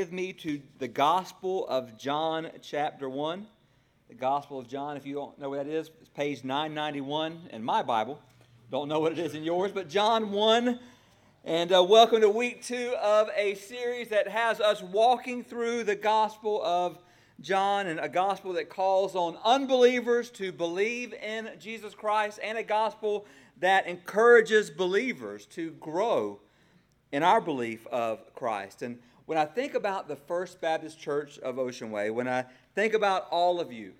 with me to the Gospel of John, chapter 1. The Gospel of John, if you don't know what that is, it's page 991 in my Bible. Don't know what it is in yours, but John 1. And uh, welcome to week two of a series that has us walking through the Gospel of John, and a gospel that calls on unbelievers to believe in Jesus Christ, and a gospel that encourages believers to grow in our belief of Christ. And when I think about the First Baptist Church of Ocean Way, when I think about all of you,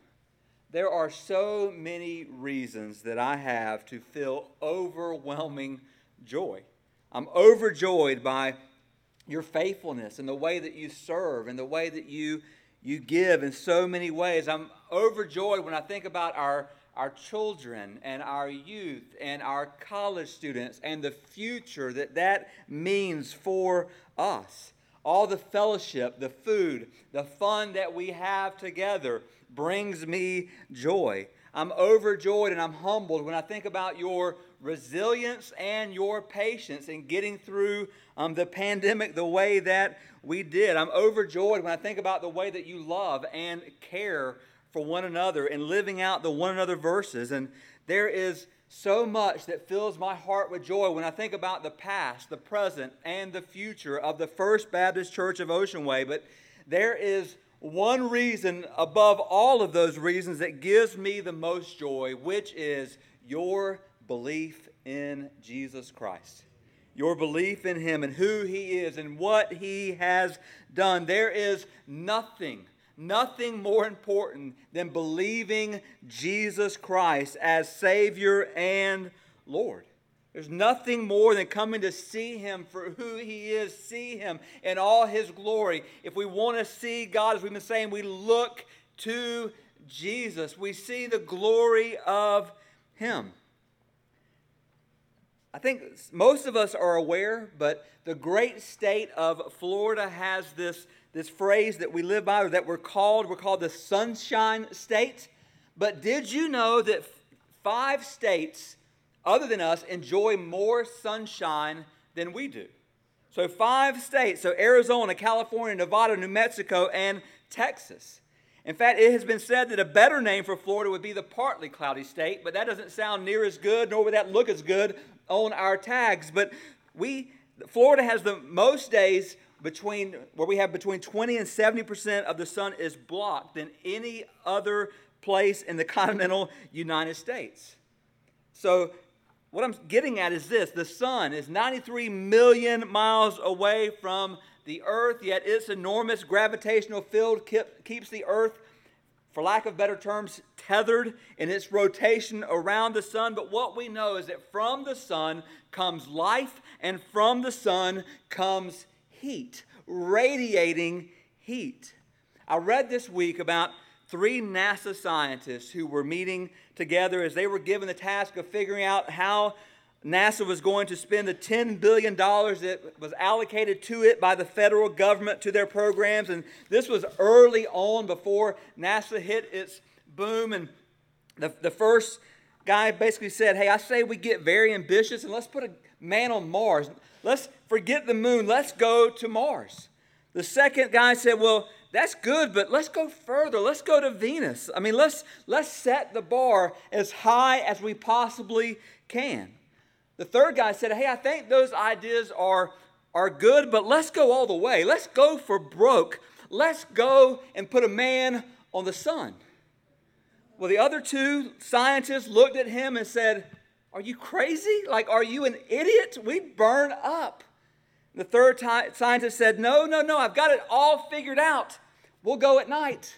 there are so many reasons that I have to feel overwhelming joy. I'm overjoyed by your faithfulness and the way that you serve and the way that you you give in so many ways. I'm overjoyed when I think about our our children and our youth and our college students and the future that that means for us all the fellowship, the food, the fun that we have together brings me joy. I'm overjoyed and I'm humbled when I think about your resilience and your patience in getting through um, the pandemic the way that we did. I'm overjoyed when I think about the way that you love and care for one another and living out the one another verses. And there is so much that fills my heart with joy when I think about the past, the present, and the future of the First Baptist Church of Ocean Way. But there is one reason above all of those reasons that gives me the most joy, which is your belief in Jesus Christ. Your belief in Him and who He is and what He has done. There is nothing nothing more important than believing Jesus Christ as Savior and Lord. There's nothing more than coming to see Him for who He is, see Him in all His glory. If we want to see God, as we've been saying, we look to Jesus. We see the glory of Him. I think most of us are aware, but the great state of Florida has this this phrase that we live by or that we're called. We're called the Sunshine State. But did you know that five states other than us enjoy more sunshine than we do? So, five states so Arizona, California, Nevada, New Mexico, and Texas. In fact, it has been said that a better name for Florida would be the partly cloudy state, but that doesn't sound near as good, nor would that look as good on our tags. But we, Florida has the most days between where we have between 20 and 70 percent of the sun is blocked than any other place in the continental United States. So what I'm getting at is this the sun is 93 million miles away from the earth, yet its enormous gravitational field keeps the earth, for lack of better terms, tethered in its rotation around the sun. But what we know is that from the sun comes life, and from the sun comes heat, radiating heat. I read this week about three NASA scientists who were meeting together as they were given the task of figuring out how NASA was going to spend the $10 billion that was allocated to it by the federal government to their programs. And this was early on before NASA hit its boom. And the, the first guy basically said, Hey, I say we get very ambitious and let's put a man on Mars. Let's forget the moon. Let's go to Mars. The second guy said, Well, that's good, but let's go further. Let's go to Venus. I mean, let's, let's set the bar as high as we possibly can. The third guy said, Hey, I think those ideas are, are good, but let's go all the way. Let's go for broke. Let's go and put a man on the sun. Well, the other two scientists looked at him and said, are you crazy? Like, are you an idiot? We burn up. The third t- scientist said, No, no, no, I've got it all figured out. We'll go at night.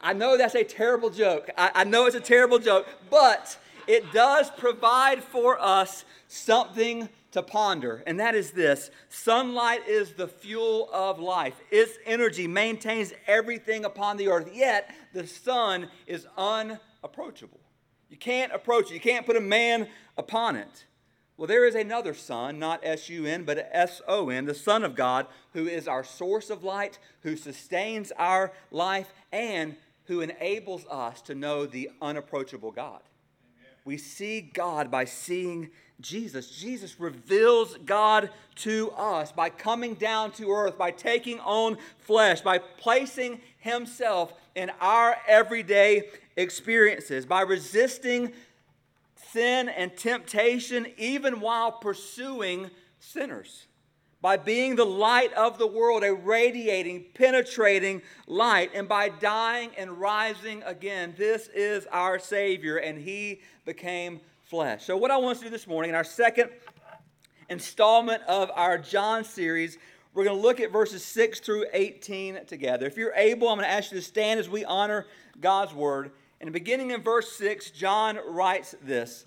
I know that's a terrible joke. I, I, know it's a terrible joke, but it does provide for us something to ponder, and that is this sunlight is the fuel of life. Its energy maintains everything upon the earth, yet the sun is unapproachable. You can't approach it, you can't put a man upon it. Well, there is another sun, not S U N, but S O N, the Son of God, who is our source of light, who sustains our life, and who enables us to know the unapproachable God. We see God by seeing Jesus. Jesus reveals God to us by coming down to earth, by taking on flesh, by placing himself in our everyday experiences, by resisting sin and temptation even while pursuing sinners by being the light of the world, a radiating, penetrating light, and by dying and rising again. This is our Savior, and He became flesh. So, what I want us to do this morning, in our second installment of our John series, we're going to look at verses 6 through 18 together. If you're able, I'm going to ask you to stand as we honor God's word. And beginning in verse 6, John writes this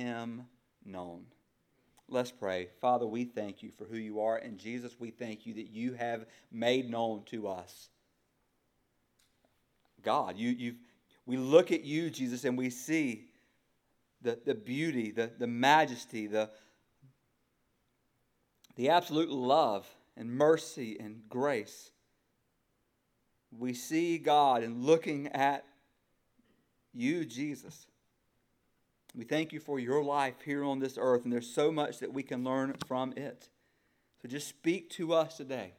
him known. Let's pray. Father, we thank you for who you are. And Jesus, we thank you that you have made known to us. God, you, you we look at you, Jesus, and we see the, the beauty, the, the majesty, the, the absolute love and mercy and grace. We see God in looking at you, Jesus. We thank you for your life here on this earth, and there's so much that we can learn from it. So just speak to us today.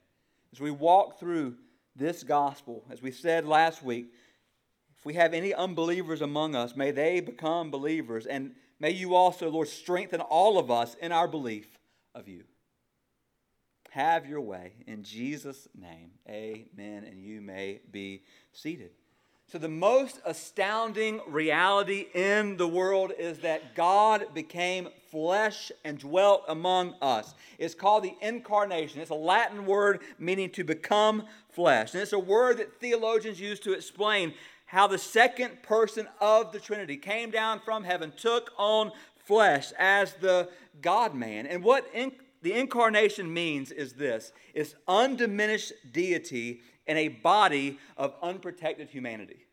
As we walk through this gospel, as we said last week, if we have any unbelievers among us, may they become believers. And may you also, Lord, strengthen all of us in our belief of you. Have your way. In Jesus' name, amen. And you may be seated. So, the most astounding reality in the world is that God became flesh and dwelt among us. It's called the incarnation. It's a Latin word meaning to become flesh. And it's a word that theologians use to explain how the second person of the Trinity came down from heaven, took on flesh as the God man. And what in, the incarnation means is this it's undiminished deity in a body of unprotected humanity.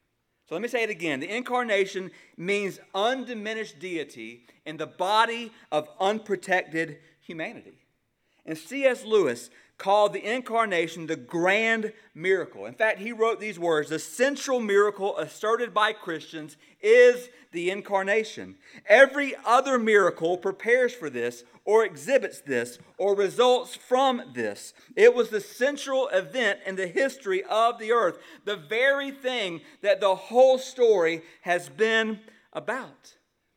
So let me say it again. The incarnation means undiminished deity in the body of unprotected humanity. And C.S. Lewis called the incarnation the grand miracle. In fact, he wrote these words The central miracle asserted by Christians is the incarnation. Every other miracle prepares for this, or exhibits this, or results from this. It was the central event in the history of the earth, the very thing that the whole story has been about.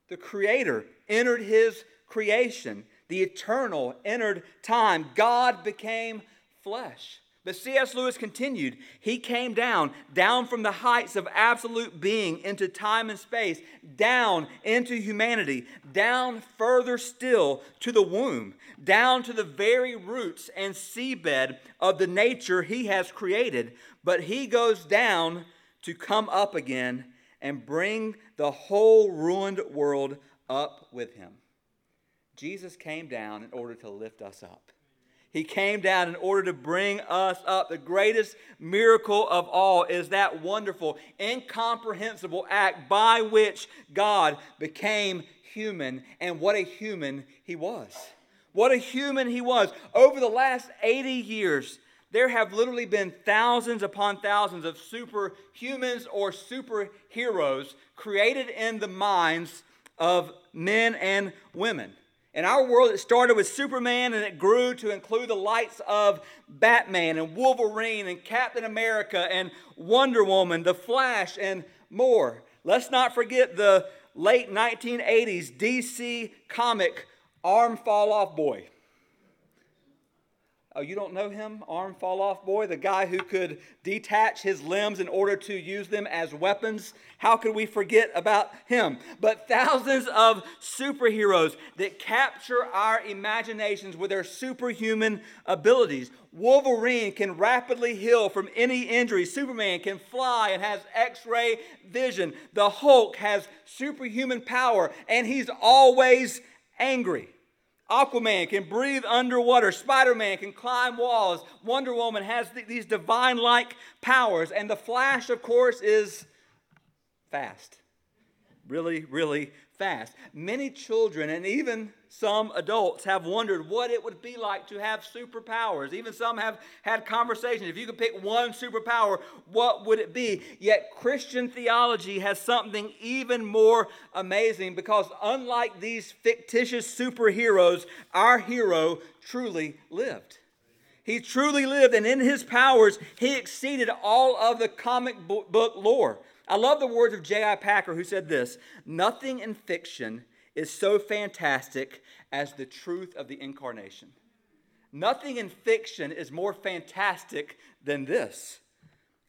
The Creator entered His creation the eternal entered time. God became flesh. But C.S. Lewis continued, he came down, down from the heights of absolute being into time and space, down into humanity, down further still to the womb, down to the very roots and seabed of the nature he has created. But he goes down to come up again and bring the whole ruined world up with him. Jesus came down in order to lift us up. He came down in order to bring us up. The greatest miracle of all is that wonderful, incomprehensible act by which God became human. And what a human he was! What a human he was. Over the last 80 years, there have literally been thousands upon thousands of superhumans or superheroes created in the minds of men and women. In our world, it started with Superman and it grew to include the likes of Batman and Wolverine and Captain America and Wonder Woman, The Flash, and more. Let's not forget the late 1980s DC comic Arm Fall Off Boy. Oh, you don't know him? Arm Fall Off Boy, the guy who could detach his limbs in order to use them as weapons. How could we forget about him? But thousands of superheroes that capture our imaginations with their superhuman abilities. Wolverine can rapidly heal from any injury. Superman can fly and has x ray vision. The Hulk has superhuman power and he's always angry. Aquaman can breathe underwater. Spider Man can climb walls. Wonder Woman has th- these divine like powers. And the Flash, of course, is fast. Really, really fast. Many children and even some adults have wondered what it would be like to have superpowers. Even some have had conversations. If you could pick one superpower, what would it be? Yet Christian theology has something even more amazing because unlike these fictitious superheroes, our hero truly lived. He truly lived, and in his powers, he exceeded all of the comic book lore. I love the words of J.I. Packer, who said this Nothing in fiction is so fantastic as the truth of the incarnation. Nothing in fiction is more fantastic than this.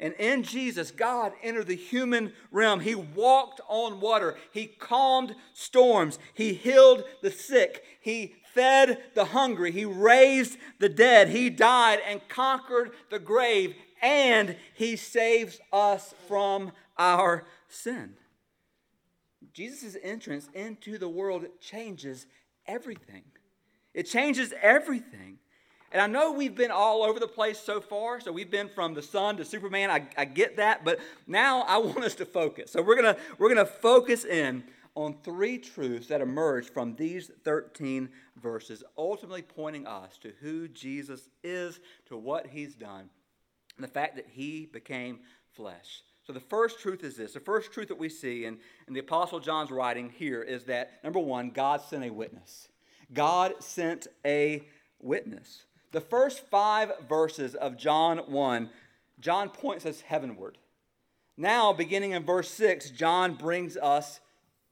And in Jesus, God entered the human realm. He walked on water. He calmed storms. He healed the sick. He fed the hungry. He raised the dead. He died and conquered the grave. And He saves us from our sin. Jesus' entrance into the world changes everything. It changes everything. And I know we've been all over the place so far. So we've been from the sun to Superman. I, I get that. But now I want us to focus. So we're going to we're to focus in on three truths that emerge from these 13 verses, ultimately pointing us to who Jesus is, to what he's done, and the fact that he became flesh. So, the first truth is this the first truth that we see in, in the Apostle John's writing here is that, number one, God sent a witness. God sent a witness. The first five verses of John 1, John points us heavenward. Now, beginning in verse 6, John brings us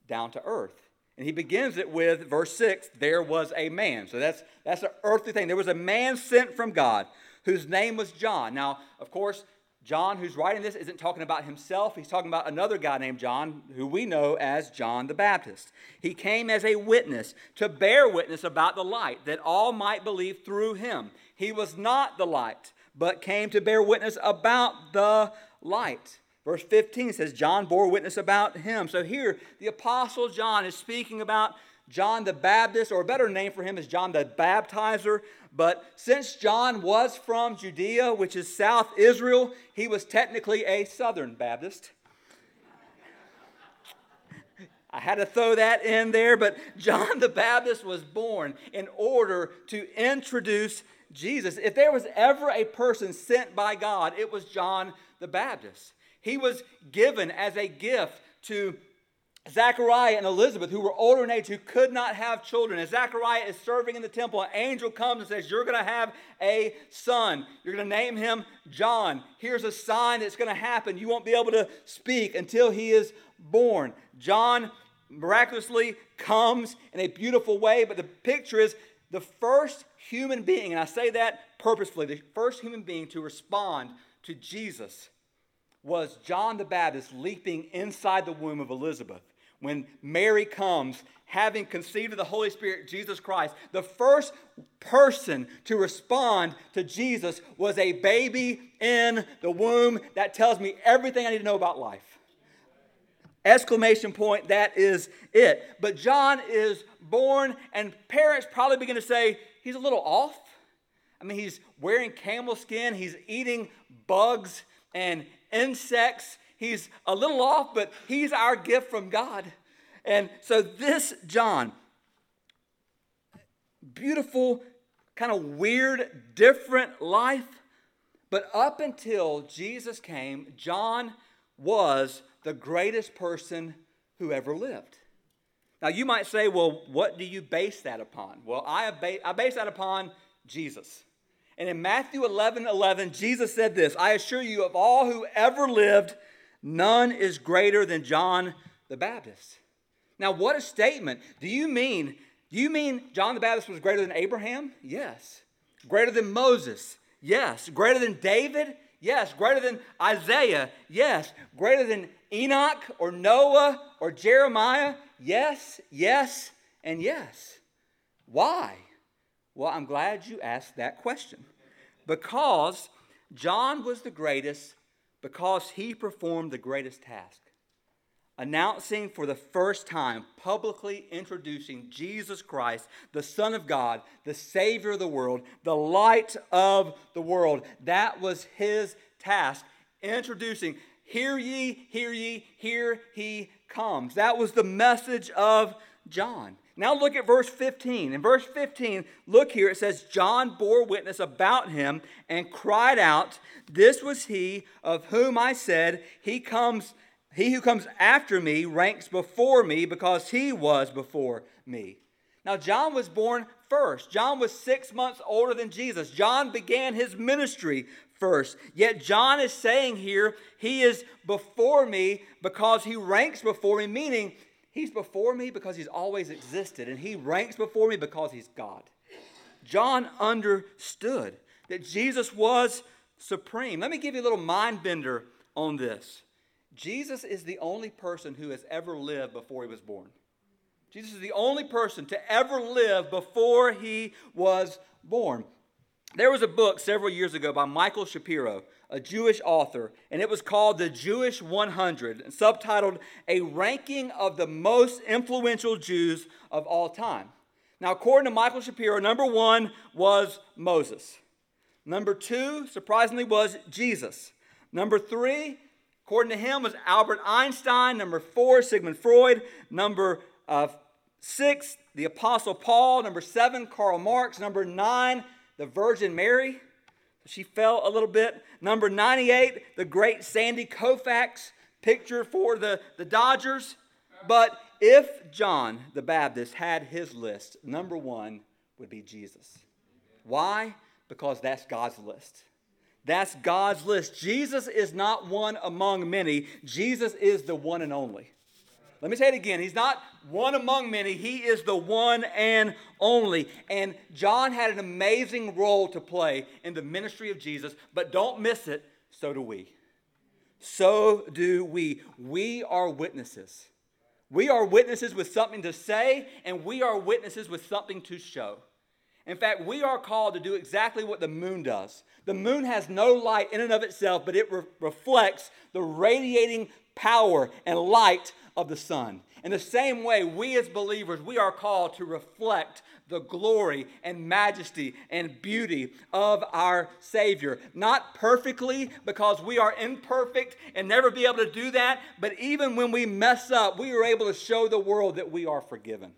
down to earth. And he begins it with verse 6 there was a man. So that's, that's an earthly thing. There was a man sent from God whose name was John. Now, of course, John, who's writing this, isn't talking about himself. He's talking about another guy named John, who we know as John the Baptist. He came as a witness to bear witness about the light, that all might believe through him. He was not the light, but came to bear witness about the light. Verse 15 says, John bore witness about him. So here, the Apostle John is speaking about John the Baptist, or a better name for him is John the Baptizer. But since John was from Judea, which is South Israel, he was technically a Southern Baptist. I had to throw that in there, but John the Baptist was born in order to introduce Jesus. If there was ever a person sent by God, it was John the Baptist. He was given as a gift to Zachariah and Elizabeth, who were older in age, who could not have children. As Zachariah is serving in the temple, an angel comes and says, You're going to have a son. You're going to name him John. Here's a sign that's going to happen. You won't be able to speak until he is born. John miraculously comes in a beautiful way, but the picture is the first human being, and I say that purposefully, the first human being to respond to Jesus was John the Baptist leaping inside the womb of Elizabeth when Mary comes, having conceived of the Holy Spirit, Jesus Christ, the first person to respond to Jesus was a baby in the womb. That tells me everything I need to know about life. Exclamation point, that is it. But John is born, and parents probably begin to say, he's a little off. I mean, he's wearing camel skin, he's eating bugs and insects, He's a little off, but he's our gift from God. And so, this John, beautiful, kind of weird, different life, But up until Jesus came, John was the greatest person who ever lived. Now, you might say, well, what do you base that upon? Well, I, I base that upon Jesus. And in Matthew 11 11, Jesus said this I assure you, of all who ever lived, none is greater than John the Baptist. Now, what a statement. Do you mean, do you mean John the Baptist was greater than Abraham? Yes. Greater than Moses? Yes. Greater than David? Yes. Greater than Isaiah? Yes. Greater than Enoch or Noah or Jeremiah? Yes, yes, and yes. Why? Well, I'm glad you asked that question. Because John was the greatest because he performed the greatest task announcing for the first time, publicly introducing Jesus Christ, the Son of God, the Savior of the world, the light of the world. That was his task, introducing, Hear ye, hear ye, here he comes. That was the message of John. Now look at verse 15. In verse 15, look here, it says, John bore witness about him and cried out, This was he of whom I said, He comes he who comes after me ranks before me because he was before me. Now, John was born first. John was six months older than Jesus. John began his ministry first. Yet, John is saying here, he is before me because he ranks before me, meaning he's before me because he's always existed, and he ranks before me because he's God. John understood that Jesus was supreme. Let me give you a little mind bender on this. Jesus is the only person who has ever lived before he was born. Jesus is the only person to ever live before he was born. There was a book several years ago by Michael Shapiro, a Jewish author, and it was called The Jewish 100, subtitled A Ranking of the Most Influential Jews of All Time. Now, according to Michael Shapiro, number one was Moses. Number two, surprisingly, was Jesus. Number three, According to him was Albert Einstein. Number four, Sigmund Freud. Number uh, six, the Apostle Paul. Number seven, Karl Marx. Number nine, the Virgin Mary. She fell a little bit. Number 98, the great Sandy Koufax picture for the, the Dodgers. But if John the Baptist had his list, number one would be Jesus. Why? Because that's God's list. That's God's list. Jesus is not one among many, Jesus is the one and only. Let me say it again. He's not one among many. He is the one and only. And John had an amazing role to play in the ministry of Jesus, but don't miss it, so do we. So do we. We are witnesses. We are witnesses with something to say, and we are witnesses with something to show. In fact, we are called to do exactly what the moon does. The moon has no light in and of itself, but it re- reflects the radiating power and light of the sun. In the same way, we as believers, we are called to reflect the glory and majesty and beauty of our Savior. Not perfectly, because we are imperfect and never be able to do that, but even when we mess up, we are able to show the world that we are forgiven.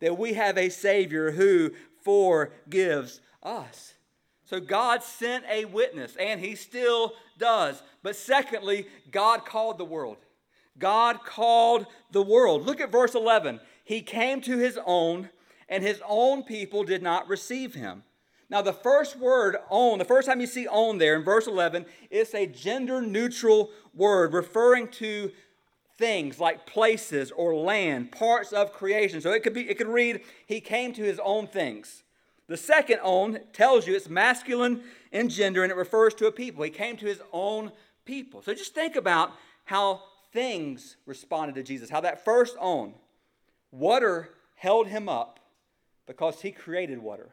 That we have a Savior who forgives us. So God sent a witness, and He still does. But secondly, God called the world. God called the world. Look at verse 11. He came to His own, and His own people did not receive Him. Now, the first word, own, the first time you see own there in verse 11, it's a gender neutral word referring to things like places or land, parts of creation. So it could be it could read he came to his own things. The second own tells you it's masculine in gender and it refers to a people. He came to his own people. So just think about how things responded to Jesus. How that first own water held him up because he created water.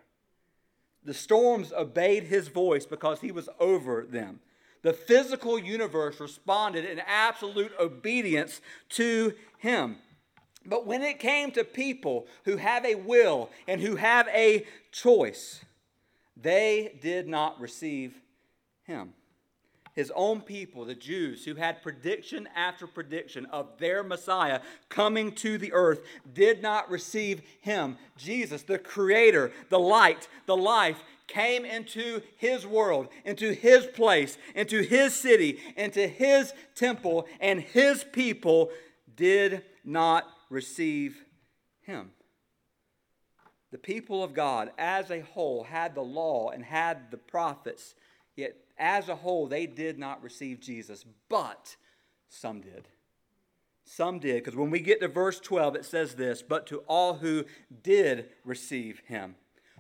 The storms obeyed his voice because he was over them the physical universe responded in absolute obedience to him. But when it came to people who have a will and who have a choice, they did not receive him. His own people, the Jews, who had prediction after prediction of their Messiah coming to the earth, did not receive him. Jesus, the Creator, the light, the life, came into his world, into his place, into his city, into his temple, and his people did not receive him. The people of God as a whole had the law and had the prophets, yet as a whole they did not receive Jesus, but some did. Some did, because when we get to verse 12, it says this But to all who did receive him,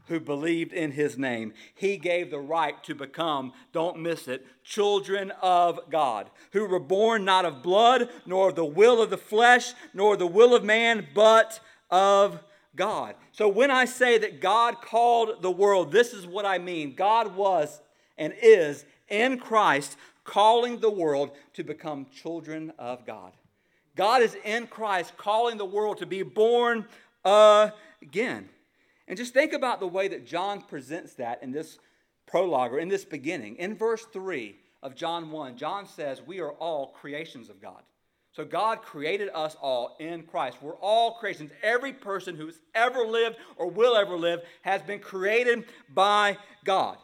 who believed in his name, he gave the right to become, don't miss it, children of God, who were born not of blood, nor of the will of the flesh, nor the will of man, but of God. So when I say that God called the world, this is what I mean. God was and is in Christ calling the world to become children of God. God is in Christ calling the world to be born again. And just think about the way that John presents that in this prologue or in this beginning. In verse 3 of John 1, John says, We are all creations of God. So God created us all in Christ. We're all creations. Every person who's ever lived or will ever live has been created by God.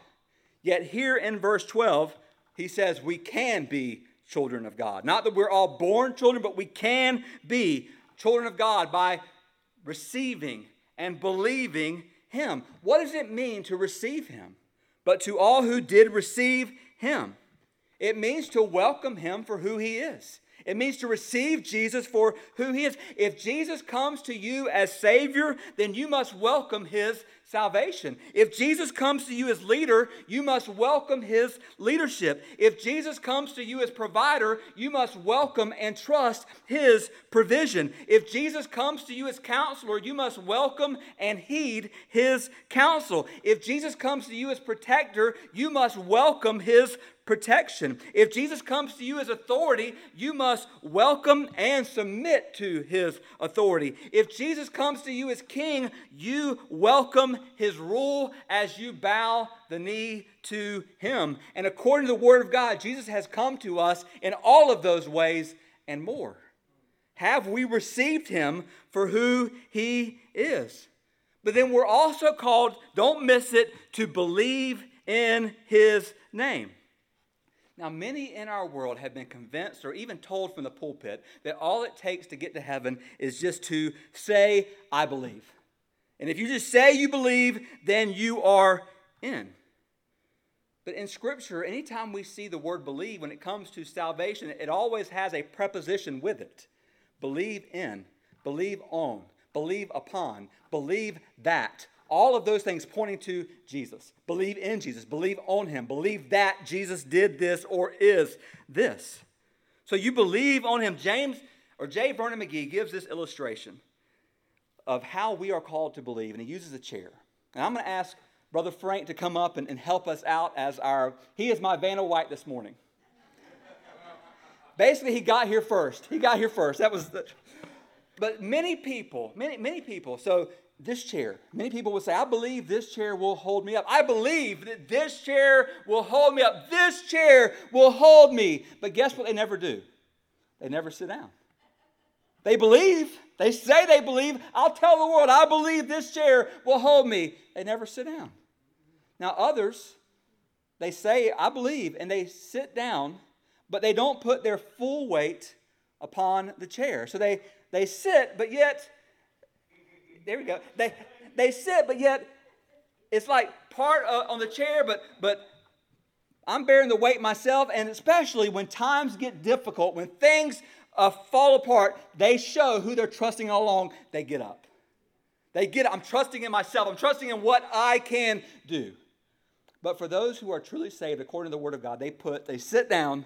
Yet here in verse 12, he says we can be children of God. Not that we're all born children, but we can be children of God by receiving and believing Him. What does it mean to receive Him? But to all who did receive Him, it means to welcome Him for who He is. It means to receive Jesus for who he is. If Jesus comes to you as Savior, then you must welcome his salvation. If Jesus comes to you as leader, you must welcome his leadership. If Jesus comes to you as provider, you must welcome and trust his provision. If Jesus comes to you as counselor, you must welcome and heed his counsel. If Jesus comes to you as protector, you must welcome his protection. If Jesus comes to you as authority, you must welcome and submit to his authority. If Jesus comes to you as king, you welcome his rule as you bow the knee to him. And according to the word of God, Jesus has come to us in all of those ways and more. Have we received him for who he is? But then we're also called, don't miss it, to believe in his name. Now, many in our world have been convinced or even told from the pulpit that all it takes to get to heaven is just to say, I believe. And if you just say you believe, then you are in. But in Scripture, anytime we see the word believe, when it comes to salvation, it always has a preposition with it believe in, believe on, believe upon, believe that, all of those things pointing to Jesus. Believe in Jesus, believe on him, believe that Jesus did this or is this. So you believe on him. James or J. Vernon McGee gives this illustration of how we are called to believe, and he uses a chair. And I'm going to ask Brother Frank to come up and, and help us out as our, he is my Vanna White this morning. Basically, he got here first. He got here first. That was the, but many people, many, many people, so this chair. Many people will say, I believe this chair will hold me up. I believe that this chair will hold me up. This chair will hold me. But guess what they never do? They never sit down. They believe. They say they believe. I'll tell the world, I believe this chair will hold me. They never sit down. Now, others, they say, I believe, and they sit down, but they don't put their full weight upon the chair. So they, they sit, but yet there we go. They, they sit, but yet it's like part uh, on the chair, but, but I'm bearing the weight myself. And especially when times get difficult, when things uh, fall apart, they show who they're trusting all along. They get up. They get, I'm trusting in myself. I'm trusting in what I can do. But for those who are truly saved, according to the Word of God, they put, they sit down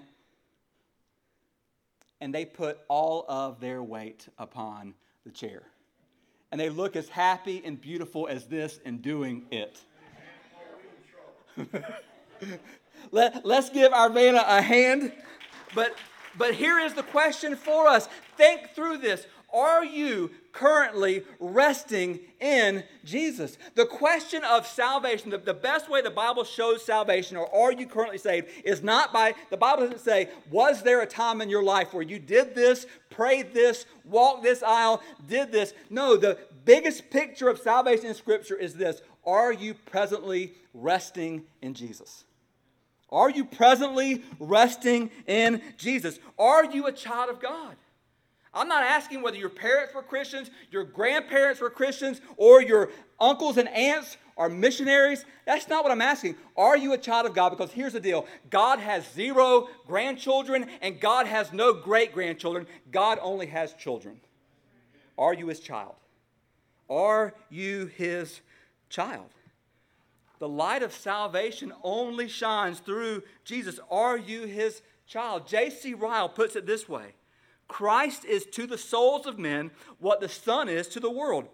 and they put all of their weight upon the chair and they look as happy and beautiful as this in doing it. Let, let's give our Vanna a hand. But, but here is the question for us think through this. Are you currently resting in Jesus? The question of salvation, the, the best way the Bible shows salvation, or are you currently saved, is not by, the Bible doesn't say, was there a time in your life where you did this, prayed this, walked this aisle, did this? No, the biggest picture of salvation in Scripture is this Are you presently resting in Jesus? Are you presently resting in Jesus? Are you a child of God? I'm not asking whether your parents were Christians, your grandparents were Christians, or your uncles and aunts are missionaries. That's not what I'm asking. Are you a child of God? Because here's the deal God has zero grandchildren, and God has no great grandchildren. God only has children. Are you his child? Are you his child? The light of salvation only shines through Jesus. Are you his child? J.C. Ryle puts it this way Christ is to the souls of men what the sun is to the world.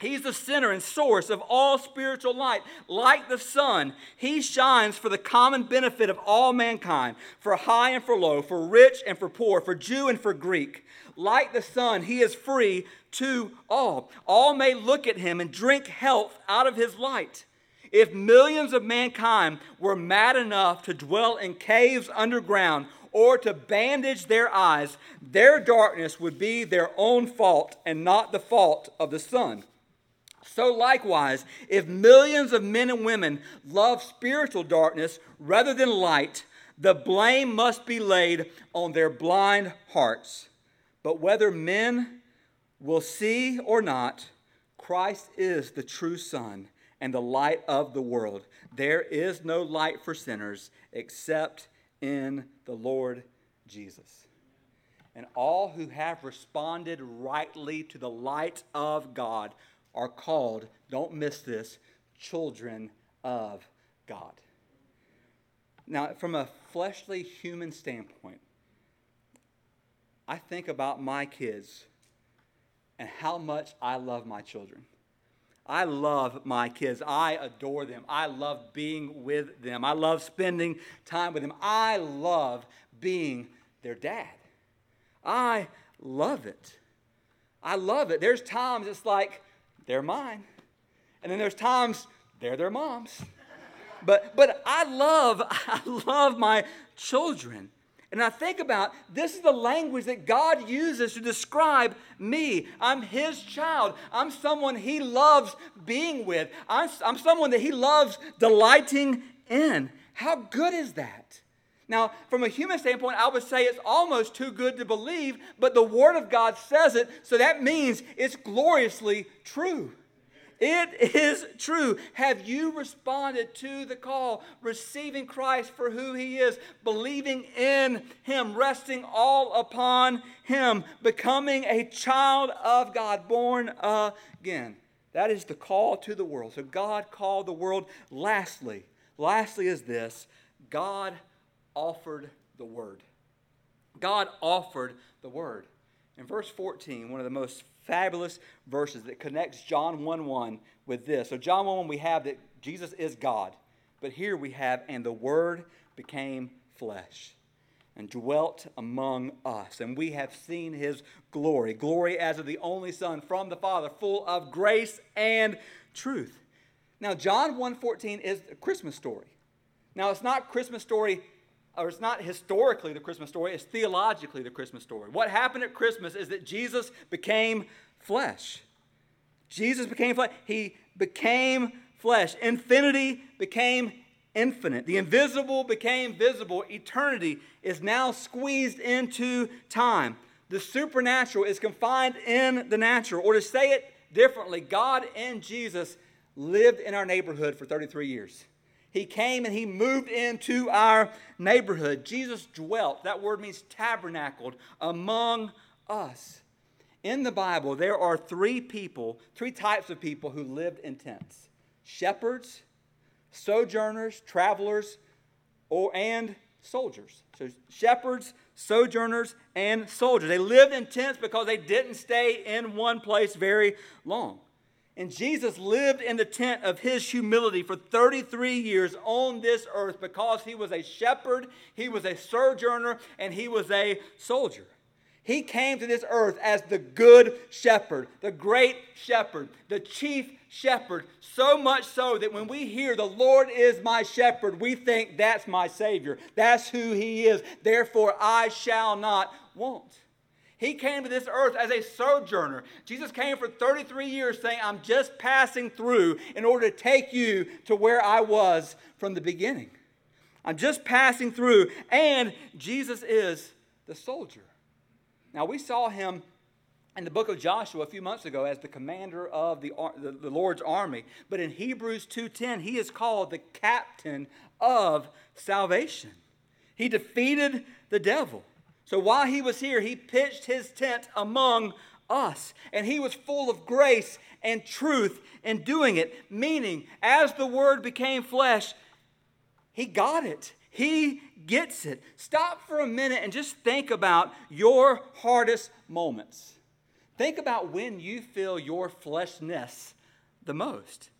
He's the center and source of all spiritual light. Like the sun, he shines for the common benefit of all mankind, for high and for low, for rich and for poor, for Jew and for Greek. Like the sun, he is free to all. All may look at him and drink health out of his light. If millions of mankind were mad enough to dwell in caves underground or to bandage their eyes, their darkness would be their own fault and not the fault of the sun. So, likewise, if millions of men and women love spiritual darkness rather than light, the blame must be laid on their blind hearts. But whether men will see or not, Christ is the true sun and the light of the world. There is no light for sinners except in the Lord Jesus. And all who have responded rightly to the light of God are called, don't miss this, children of God. Now, from a fleshly human standpoint, I think about my kids and how much I love my children. I love my kids. I adore them. I love being with them. I love spending time with them. I love being their dad. I love it. I love it. There's times it's like they're mine. And then there's times they're their moms. But but I love I love my children. And I think about this is the language that God uses to describe me. I'm His child. I'm someone He loves being with. I'm, I'm someone that He loves delighting in. How good is that? Now, from a human standpoint, I would say it's almost too good to believe, but the Word of God says it, so that means it's gloriously true. It is true. Have you responded to the call, receiving Christ for who He is, believing in Him, resting all upon Him, becoming a child of God, born again? That is the call to the world. So God called the world. Lastly, lastly is this God offered the Word. God offered the Word. In verse 14, one of the most fabulous verses that connects John 1 1 with this. So, John 1 1, we have that Jesus is God. But here we have, and the Word became flesh and dwelt among us. And we have seen his glory glory as of the only Son from the Father, full of grace and truth. Now, John 1:14 is a Christmas story. Now, it's not Christmas story or it's not historically the Christmas story, it's theologically the Christmas story. What happened at Christmas is that Jesus became flesh. Jesus became flesh. He became flesh. Infinity became infinite. The invisible became visible. Eternity is now squeezed into time. The supernatural is confined in the natural. Or to say it differently, God and Jesus lived in our neighborhood for 33 years. He came and he moved into our neighborhood. Jesus dwelt, that word means tabernacled, among us. In the Bible, there are three people, three types of people who lived in tents shepherds, sojourners, travelers, or, and soldiers. So, shepherds, sojourners, and soldiers. They lived in tents because they didn't stay in one place very long. And Jesus lived in the tent of his humility for 33 years on this earth because he was a shepherd, he was a sojourner, and he was a soldier. He came to this earth as the good shepherd, the great shepherd, the chief shepherd. So much so that when we hear the Lord is my shepherd, we think that's my Savior. That's who He is. Therefore, I shall not want. He came to this earth as a sojourner. Jesus came for 33 years saying, I'm just passing through in order to take you to where I was from the beginning. I'm just passing through. And Jesus is the soldier. Now, we saw him in the book of Joshua a few months ago as the commander of the, the, the, Lord's army. But in Hebrews 2.10, he is called the captain of salvation. He defeated the devil. So while he was here, he pitched his tent among us. And he was full of grace and truth in doing it. Meaning, as the word became flesh, he got it. He gets it. Stop for a minute and just think about your hardest moments. Think about when you feel your fleshness the most.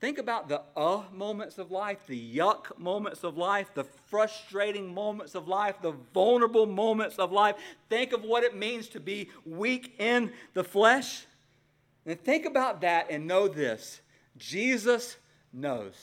Think about the uh moments of life, the yuck moments of life, the frustrating moments of life, the vulnerable moments of life. Think of what it means to be weak in the flesh. And think about that and know this Jesus knows.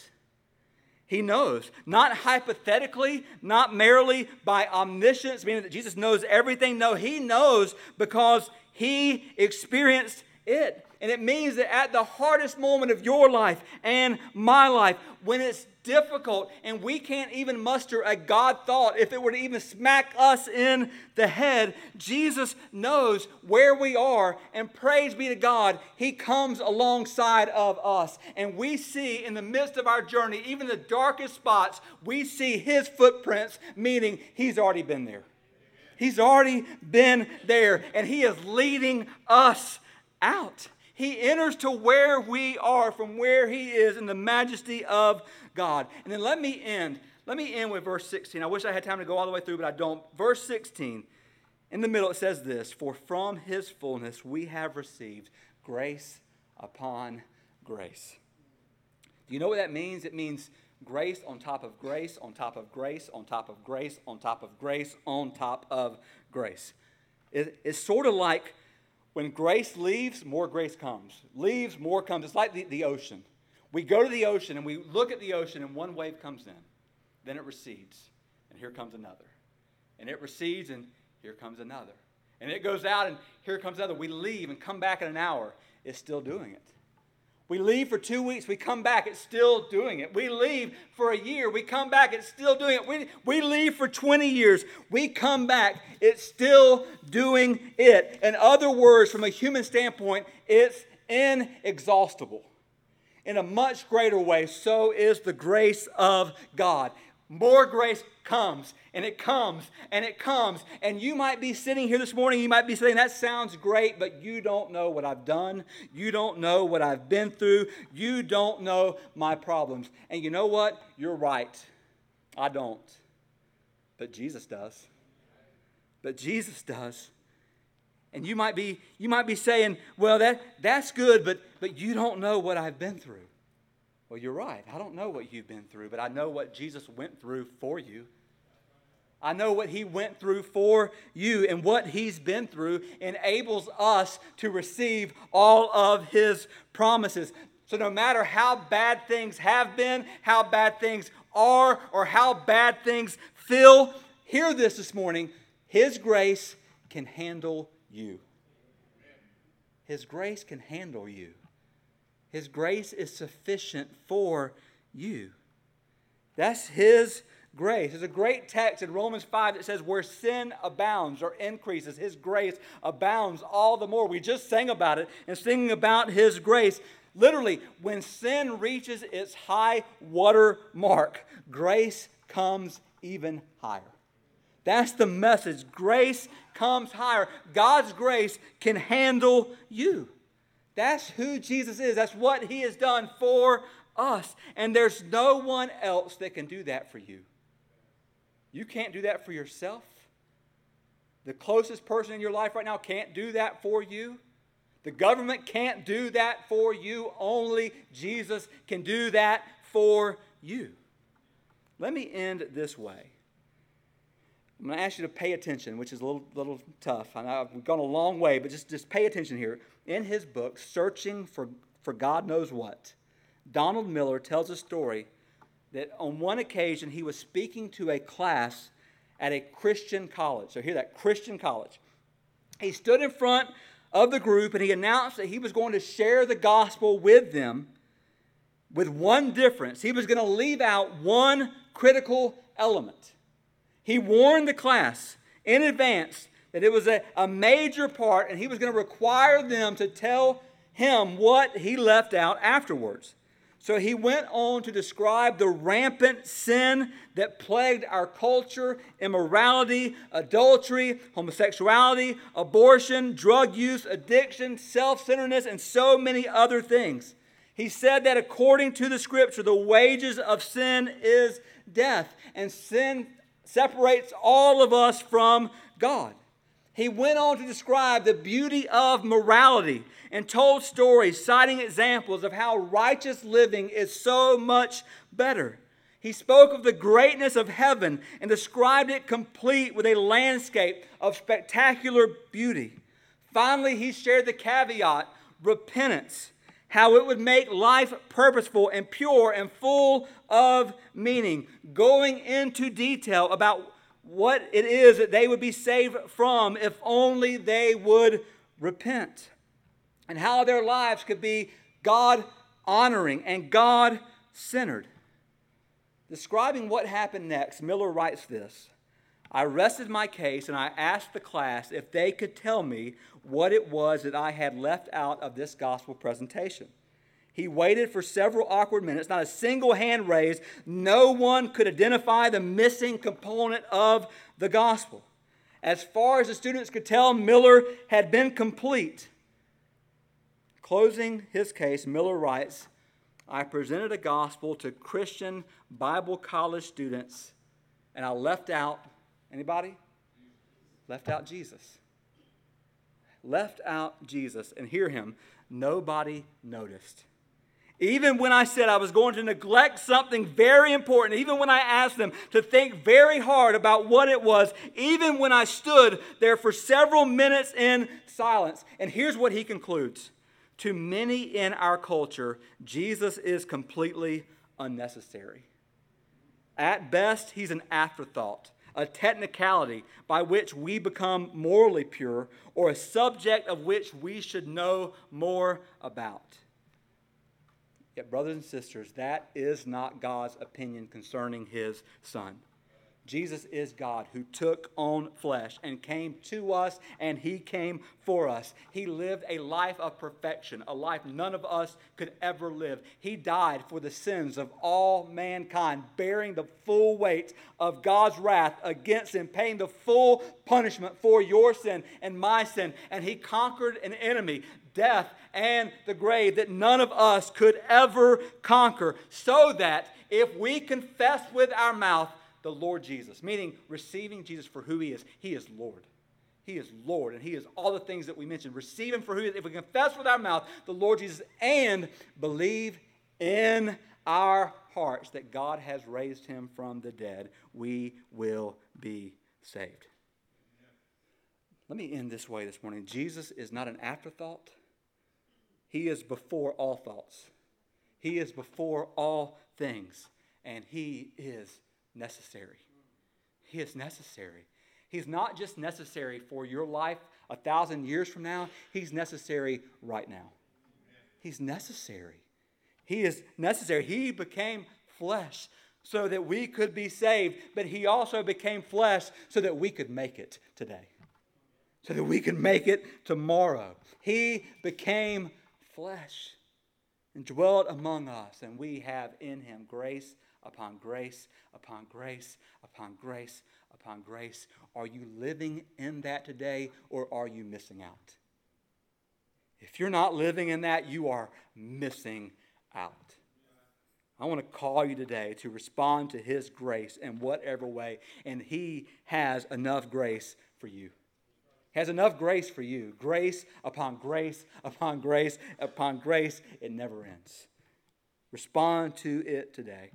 He knows. Not hypothetically, not merely by omniscience, meaning that Jesus knows everything. No, he knows because he experienced it. And it means that at the hardest moment of your life and my life, when it's difficult and we can't even muster a God thought, if it were to even smack us in the head, Jesus knows where we are. And praise be to God, He comes alongside of us. And we see in the midst of our journey, even the darkest spots, we see His footprints, meaning He's already been there. He's already been there, and He is leading us out. He enters to where we are from where he is in the majesty of God. And then let me end. Let me end with verse 16. I wish I had time to go all the way through, but I don't. Verse 16, in the middle, it says this For from his fullness we have received grace upon grace. Do you know what that means? It means grace on top of grace, on top of grace, on top of grace, on top of grace, on top of grace. It, it's sort of like when grace leaves, more grace comes. Leaves, more comes. It's like the, the ocean. We go to the ocean and we look at the ocean, and one wave comes in. Then it recedes, and here comes another. And it recedes, and here comes another. And it goes out, and here comes another. We leave and come back in an hour. It's still doing it. We leave for two weeks, we come back, it's still doing it. We leave for a year, we come back, it's still doing it. We, we leave for 20 years, we come back, it's still doing it. In other words, from a human standpoint, it's inexhaustible. In a much greater way, so is the grace of God. More grace comes and it comes and it comes. And you might be sitting here this morning, you might be saying, That sounds great, but you don't know what I've done. You don't know what I've been through. You don't know my problems. And you know what? You're right. I don't. But Jesus does. But Jesus does. And you might be, you might be saying, Well, that, that's good, but, but you don't know what I've been through. Well, you're right. I don't know what you've been through, but I know what Jesus went through for you. I know what he went through for you, and what he's been through enables us to receive all of his promises. So, no matter how bad things have been, how bad things are, or how bad things feel, hear this this morning His grace can handle you. His grace can handle you. His grace is sufficient for you. That's His grace. There's a great text in Romans 5 that says, Where sin abounds or increases, His grace abounds all the more. We just sang about it and singing about His grace. Literally, when sin reaches its high water mark, grace comes even higher. That's the message. Grace comes higher. God's grace can handle you. That's who Jesus is. That's what he has done for us. And there's no one else that can do that for you. You can't do that for yourself. The closest person in your life right now can't do that for you. The government can't do that for you. Only Jesus can do that for you. Let me end this way. I'm going to ask you to pay attention, which is a little, little tough. I know we've gone a long way, but just, just pay attention here. In his book, Searching for, for God Knows What, Donald Miller tells a story that on one occasion he was speaking to a class at a Christian college. So, hear that Christian college. He stood in front of the group and he announced that he was going to share the gospel with them with one difference. He was going to leave out one critical element. He warned the class in advance that it was a, a major part and he was going to require them to tell him what he left out afterwards. So he went on to describe the rampant sin that plagued our culture immorality, adultery, homosexuality, abortion, drug use, addiction, self centeredness, and so many other things. He said that according to the scripture, the wages of sin is death, and sin separates all of us from God. He went on to describe the beauty of morality and told stories, citing examples of how righteous living is so much better. He spoke of the greatness of heaven and described it complete with a landscape of spectacular beauty. Finally, he shared the caveat repentance, how it would make life purposeful and pure and full of meaning, going into detail about what it is that they would be saved from if only they would repent, and how their lives could be God honoring and God centered. Describing what happened next, Miller writes this I rested my case and I asked the class if they could tell me what it was that I had left out of this gospel presentation. He waited for several awkward minutes, not a single hand raised. No one could identify the missing component of the gospel. As far as the students could tell, Miller had been complete. Closing his case, Miller writes I presented a gospel to Christian Bible college students, and I left out anybody? Left out Jesus. Left out Jesus. And hear him nobody noticed. Even when I said I was going to neglect something very important, even when I asked them to think very hard about what it was, even when I stood there for several minutes in silence. And here's what he concludes To many in our culture, Jesus is completely unnecessary. At best, he's an afterthought, a technicality by which we become morally pure, or a subject of which we should know more about. Yet, brothers and sisters, that is not God's opinion concerning his son. Jesus is God who took on flesh and came to us, and He came for us. He lived a life of perfection, a life none of us could ever live. He died for the sins of all mankind, bearing the full weight of God's wrath against Him, paying the full punishment for your sin and my sin. And He conquered an enemy death and the grave that none of us could ever conquer, so that if we confess with our mouth the Lord Jesus, meaning receiving Jesus for who he is, he is Lord. He is Lord, and He is all the things that we mentioned. Receive Him for who He is. If we confess with our mouth the Lord Jesus and believe in our hearts that God has raised Him from the dead, we will be saved. Let me end this way this morning. Jesus is not an afterthought. He is before all thoughts, He is before all things, and He is necessary. He is necessary. He's not just necessary for your life a thousand years from now, He's necessary right now. He's necessary. He is necessary. He became flesh so that we could be saved, but He also became flesh so that we could make it today, so that we can make it tomorrow. He became flesh and dwelt among us, and we have in him grace upon grace upon grace upon grace upon grace. Are you living in that today, or are you missing out? If you're not living in that, you are missing out. I want to call you today to respond to His grace in whatever way, and He has enough grace for you has enough grace for you. Grace upon grace upon grace upon grace. It never ends. Respond to it today.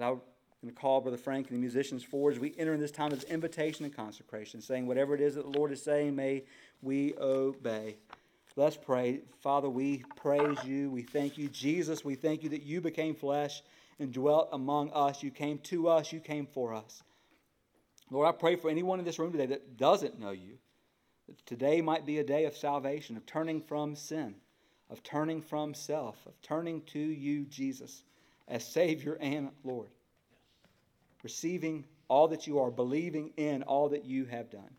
As I'm going to call Brother Frank and the musicians forward as we enter in this time of invitation and consecration, saying whatever it is that the Lord is saying, may we obey. Let's pray. Father, we praise you. We thank you. Jesus, we thank you that you became flesh and dwelt among us. You came to us. You came for us. Lord, I pray for anyone in this room today that doesn't know you. That today might be a day of salvation, of turning from sin, of turning from self, of turning to you, Jesus, as Savior and Lord receiving all that you are, believing in all that you have done.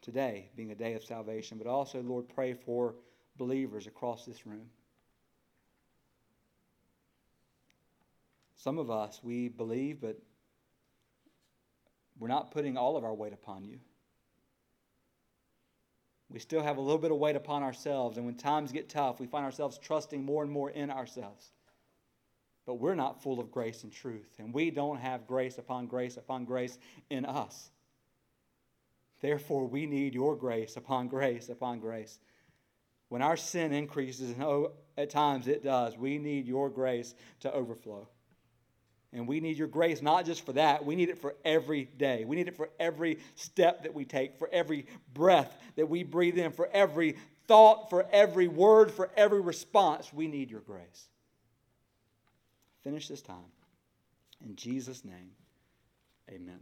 Today being a day of salvation, but also, Lord, pray for believers across this room. Some of us, we believe, but we're not putting all of our weight upon you. We still have a little bit of weight upon ourselves, and when times get tough, we find ourselves trusting more and more in ourselves. But we're not full of grace and truth, and we don't have grace upon grace upon grace in us. Therefore, we need your grace upon grace upon grace. When our sin increases, and oh, at times it does, we need your grace to overflow. And we need your grace not just for that, we need it for every day. We need it for every step that we take, for every breath that we breathe in, for every thought, for every word, for every response. We need your grace finish this time. In Jesus' name, amen.